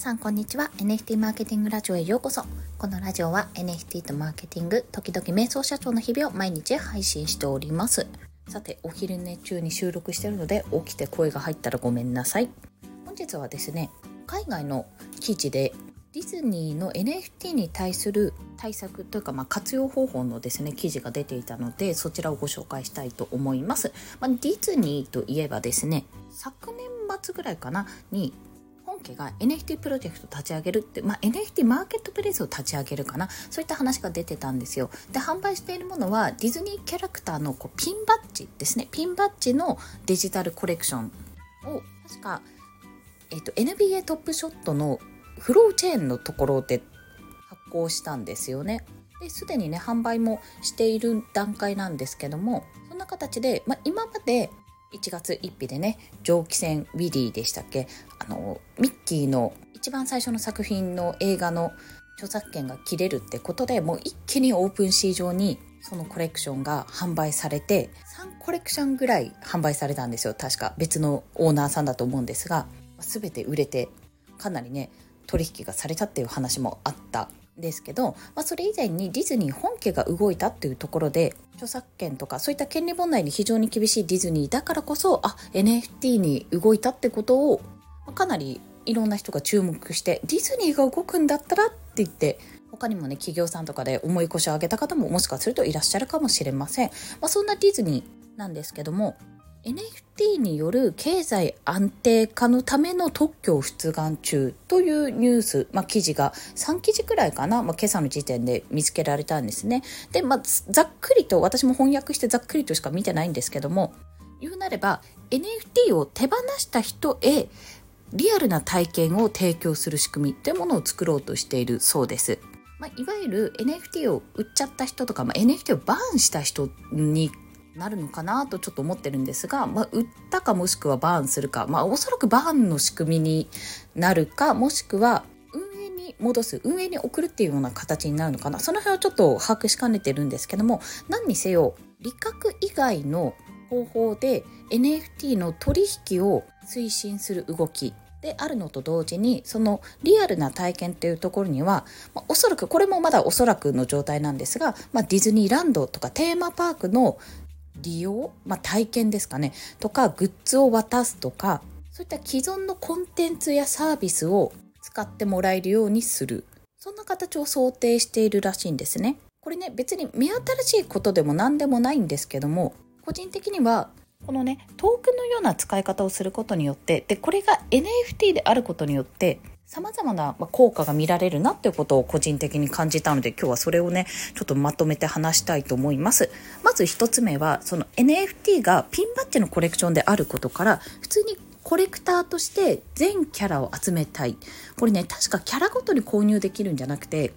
さんこんにちは。NFT マーケティングラジオへようこそ。このラジオは NFT とマーケティング時々瞑想社長の日々を毎日配信しております。さてお昼寝中に収録してるので起きて声が入ったらごめんなさい。本日はですね海外の記事でディズニーの NFT に対する対策というか、まあ、活用方法のですね記事が出ていたのでそちらをご紹介したいと思います、まあ、ディズニーといえばですね昨年末ぐらいかなに家が NFT プロジェクト立ち上げるって、まあ、NFT マーケットプレイスを立ち上げるかな。そういった話が出てたんですよ。で販売しているものはディズニーキャラクターのこうピンバッジですね。ピンバッジのデジタルコレクションを確か、えーと、NBA トップショットのフローチェーンのところで発行したんですよね。ですでにね販売もしている段階なんですけどもそんな形で、まあ、今まで1月1日でね蒸気船ウィリーでしたっけ？あのミッキーの一番最初の作品の映画の著作権が切れるってことでもう一気にオープンシー上にそのコレクションが販売されて3コレクションぐらい販売されたんですよ。確か別のオーナーさんだと思うんですが全て売れてかなりね取引がされたっていう話もあったですけど、まあ、それ以前にディズニー本家が動いたっていうところで著作権とかそういった権利問題に非常に厳しいディズニーだからこそあ NFT に動いたってことをかなりいろんな人が注目してディズニーが動くんだったらって言って他にもね企業さんとかで重い腰を上げた方ももしかするといらっしゃるかもしれません、まあ、そんなディズニーなんですけども NFT による経済安定化のための特許を出願中というニュース、まあ、記事が3記事くらいかな、まあ、今朝の時点で見つけられたんですね。で、まあ、ざっくりと、私も翻訳してざっくりとしか見てないんですけども、言うなれば NFT を手放した人へリアルな体験を提供する仕組みというものを作ろうとしているそうです。まあ、いわゆる NFT を売っちゃった人とか、まあ、NFT をバーンした人になるのかなとちょっと思ってるんですが、まあ、売ったかもしくはバーンするか、まあ、おそらくバーンの仕組みになるかもしくは運営に戻す運営に送るっていうような形になるのかな。その辺はちょっと把握しかねてるんですけども何にせよ利確以外の方法で NFT の取引を推進する動きであるのと同時にそのリアルな体験っていうところには、まあ、おそらくこれもまだおそらくの状態なんですが、まあ、ディズニーランドとかテーマパークの利用、まあ、体験ですかね。とかグッズを渡すとかそういった既存のコンテンツやサービスを使ってもらえるようにする。そんな形を想定しているらしいんですね。これね別に目新しいことでも何でもないんですけども個人的にはこのねトークのような使い方をすることによってでこれが NFT であることによって様々な効果が見られるなっていうことを個人的に感じたので今日はそれをねちょっとまとめて話したいと思いますまず一つ目はその NFT がピンバッジのコレクションであることから普通にコレクターとして全キャラを集めたいこれね確かキャラごとに購入できるんじゃなくて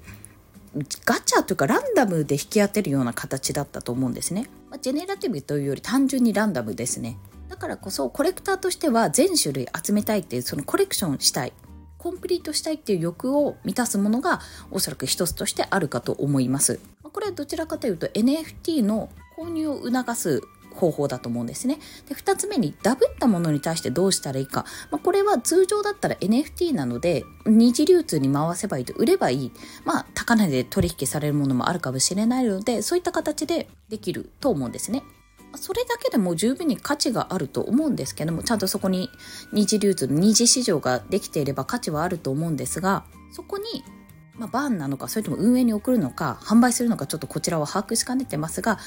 ガチャというかランダムで引き当てるような形だったと思うんですね。まあ、ジェネラティブというより単純にランダムですね。だからこそコレクターとしては全種類集めたいっていうそのコレクションしたいコンプリートしたいっていう欲を満たすものがおそらく一つとしてあるかと思います。これはどちらかというと NFT の購入を促す方法だと思うんですね。で、2つ目にダブったものに対してどうしたらいいか。まあ、これは通常だったら NFT なので二次流通に回せばいいと売ればいい。まあ、高値で取引されるものもあるかもしれないので、そういった形でできると思うんですね。それだけでも十分に価値があると思うんですけどもちゃんとそこに二次流通二次市場ができていれば価値はあると思うんですがそこに、まあ、バーンなのかそれとも運営に送るのか販売するのかちょっとこちらは把握しかねてますが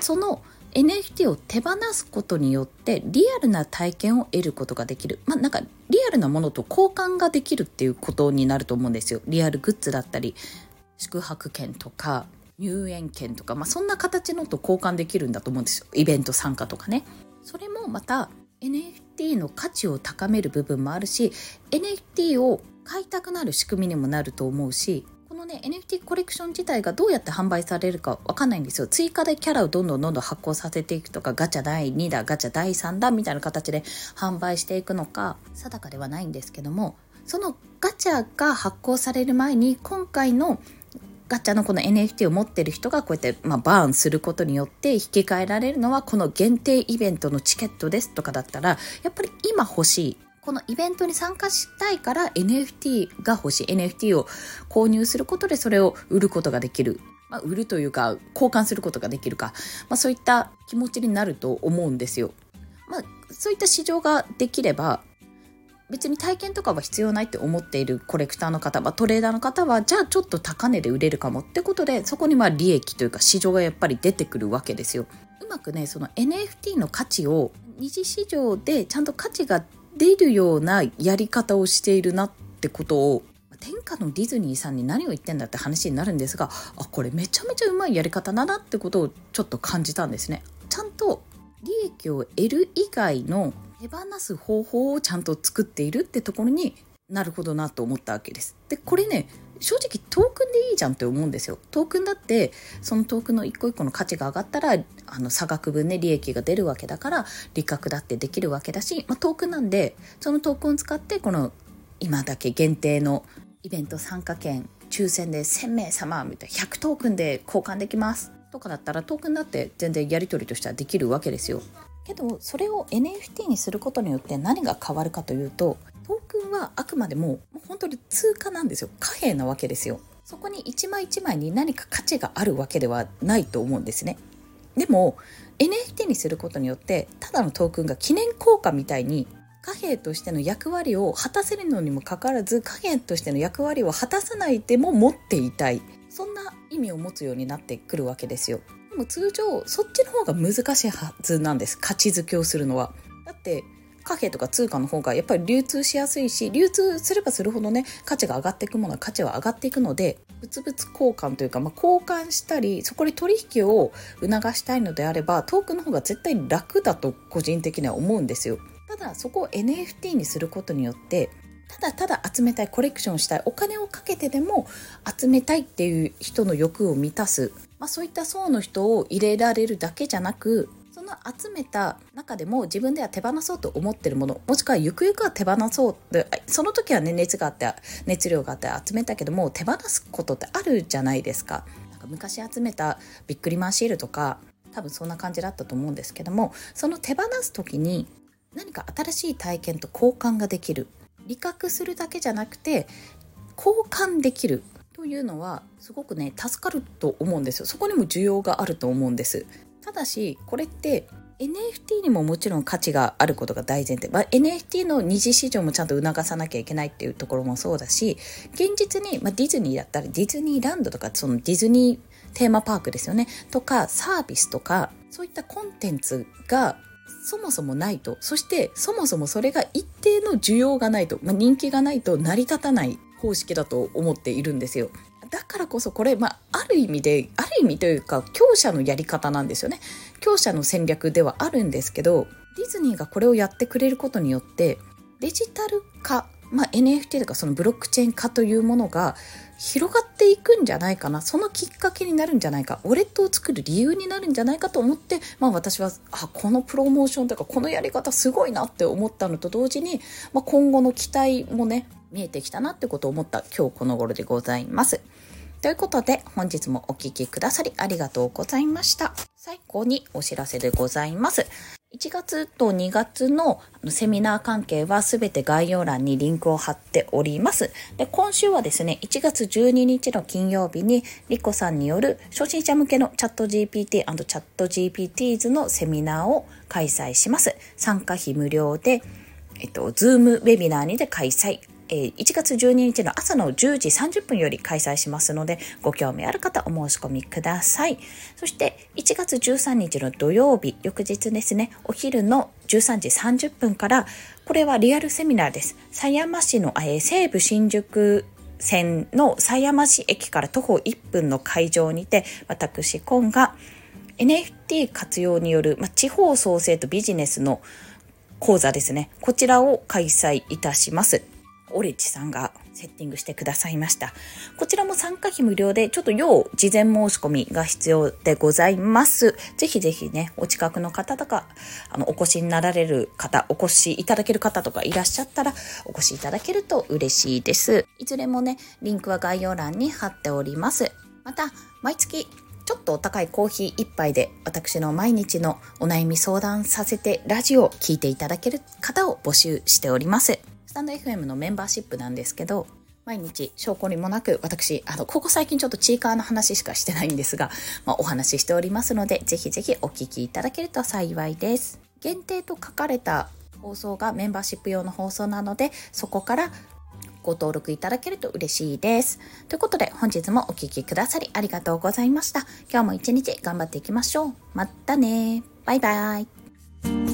その NFT を手放すことによってリアルな体験を得ることができる。まあなんかリアルなものと交換ができるっていうことになると思うんですよ。リアルグッズだったり、宿泊券とか、入園券とか、まあ、そんな形のと交換できるんだと思うんですよ。イベント参加とかね。それもまた NFT の価値を高める部分もあるし NFT を買いたくなる仕組みにもなると思うしこのね NFT コレクション自体がどうやって販売されるかわかんないんですよ。追加でキャラをどんどんどんどん発行させていくとかガチャ第2だガチャ第3だみたいな形で販売していくのか定かではないんですけどもそのガチャが発行される前に今回のガチャのこの NFT を持ってる人がこうやって、まあ、バーンすることによって引き換えられるのはこの限定イベントのチケットですとかだったらやっぱり今欲しいこのイベントに参加したいから NFT が欲しい。NFT を購入することでそれを売ることができる。まあ、売るというか、交換することができるか。まあ、そういった気持ちになると思うんですよ。まあ、そういった市場ができれば、別に体験とかは必要ないって思っているコレクターの方、まあ、トレーダーの方はじゃあちょっと高値で売れるかもってことでそこにまあ利益というか市場がやっぱり出てくるわけですよ。うまくねその NFT の価値を二次市場でちゃんと価値が出るようなやり方をしているなってことを天下のディズニーさんに何を言ってんだって話になるんですがあこれめちゃめちゃうまいやり方だなってことをちょっと感じたんですね。ちゃんと利益を得る以外の手放す方法をちゃんと作っているってところになるほどなと思ったわけです。でこれね正直トークンでいいじゃんって思うんですよ。トークンだってそのトークンの一個一個の価値が上がったらあの差額分ね利益が出るわけだから利確だってできるわけだし、まあ、トークンなんでそのトークンを使ってこの今だけ限定のイベント参加券抽選で1000名様みたいな100トークンで交換できますとかだったらトークンだって全然やり取りとしてはできるわけですよ。けどそれを NFT にすることによって何が変わるかというとトークンはあくまでももう本当に通貨なんですよ。貨幣なわけですよ。そこに一枚一枚に何か価値があるわけではないと思うんですね。でも NFT にすることによってただのトークンが記念硬貨みたいに貨幣としての役割を果たせるのにもかかわらず貨幣としての役割を果たさないでも持っていたい。そんな意味を持つようになってくるわけですよ。でも通常そっちの方が難しいはずなんです。価値づけをするのは。だって貨幣とか通貨の方がやっぱり流通しやすいし流通すればするほどね価値が上がっていくものは価値は上がっていくので物々交換というか、まあ、交換したりそこで取引を促したいのであればトークの方が絶対楽だと個人的には思うんですよ。ただそこを NFT にすることによってただただ集めたいコレクションしたいお金をかけてでも集めたいっていう人の欲を満たす、まあ、そういった層の人を入れられるだけじゃなくその集めた中でも自分では手放そうと思ってるものもしくはゆくゆくは手放そうでその時はね熱があって熱量があって集めたけども手放すことってあるじゃないですか。なんか昔集めたビックリマンシールとか多分そんな感じだったと思うんですけどもその手放す時に何か新しい体験と交換ができる理覚するだけじゃなくて交換できるというのはすごくね助かると思うんですよ。そこにも需要があると思うんです。ただしこれって NFT にももちろん価値があることが大前提、まあ、NFT の二次市場もちゃんと促さなきゃいけないっていうところもそうだし現実に、まあ、ディズニーだったらディズニーランドとかそのディズニーテーマパークですよね。とかサービスとかそういったコンテンツがそもそもないと。そしてそもそもそれが一定の需要がないと、まあ、人気がないと成り立たない方式だと思っているんですよ。だからこそこれ、まあ、ある意味である意味というか強者のやり方なんですよね。強者の戦略ではあるんですけどディズニーがこれをやってくれることによってデジタル化、まあ、NFT とかそのブロックチェーン化というものが広がっていくんじゃないかなそのきっかけになるんじゃないかウォレットを作る理由になるんじゃないかと思って、まあ、私はあこのプロモーションとかこのやり方すごいなって思ったのと同時に、まあ、今後の期待もね見えてきたなってことを思った今日この頃でございます。ということで本日もお聴きくださりありがとうございました。最後にお知らせでございます。1月と2月のセミナー関係はすべて概要欄にリンクを貼っております。で、今週はですね、1月12日の金曜日にリコさんによる初心者向けのチャット GPT& チャット GPTs のセミナーを開催します。参加費無料で、えっと、ズームウェビナーにて開催。え1月12日の朝の10時30分より開催しますので、ご興味ある方お申し込みください。そして1月13日の土曜日、翌日ですね、お昼の13時30分から、これはリアルセミナーです。狭山市の、え西武新宿線の狭山市駅から徒歩1分の会場にて、私、コンが NFT 活用による、ま地方創生とビジネスの講座ですね。こちらを開催いたします。オレッジさんがセッティングしてくださいました。こちらも参加費無料で、ちょっと要事前申し込みが必要でございます。ぜひぜひね、お近くの方とか、あの、お越しになられる方、お越しいただける方とかいらっしゃったら、お越しいただけると嬉しいです。いずれもね、リンクは概要欄に貼っております。また、毎月ちょっとお高いコーヒー一杯で私の毎日のお悩み相談させてラジオを聴いていただける方を募集しております。タンド FM のメンバーシップなんですけど、毎日証拠にもなく私、あの、ここ最近ちょっとチーカーの話しかしてないんですが、まあ、お話ししておりますので、ぜひぜひお聞きいただけると幸いです。限定と書かれた放送がメンバーシップ用の放送なので、そこからご登録いただけると嬉しいです。ということで本日もお聴きくださりありがとうございました。今日も一日頑張っていきましょう。またねバイバイ。